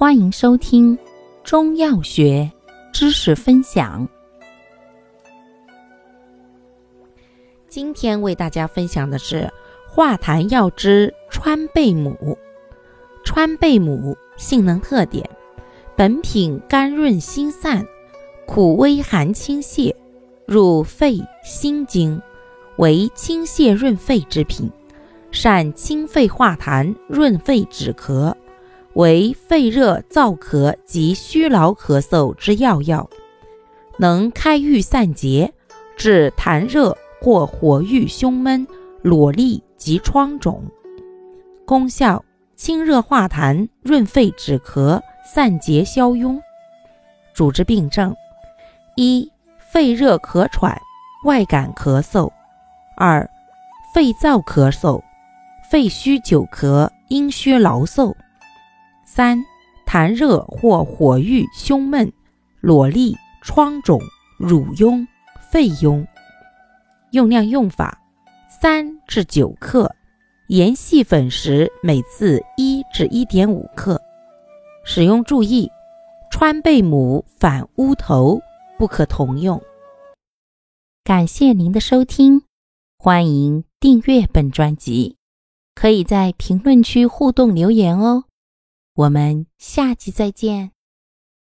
欢迎收听中药学知识分享。今天为大家分享的是化痰药之川贝母。川贝母性能特点：本品甘润心散，苦微寒清泻，入肺心经，为清泻润肺之品，善清肺化痰、润肺止咳。为肺热燥咳及虚劳咳嗽之要药，能开郁散结，治痰热或火郁胸闷、裸痢及疮肿。功效：清热化痰、润肺止咳、散结消痈。主治病症：一、肺热咳喘、外感咳嗽；二、肺燥咳嗽、肺虚久咳、阴虚劳嗽。三、痰热或火郁胸闷、裸痢、疮肿、乳痈、肺痈。用量用法：三至九克，研细粉时每次一至一点五克。使用注意：川贝母反乌头，不可同用。感谢您的收听，欢迎订阅本专辑，可以在评论区互动留言哦。我们下期再见。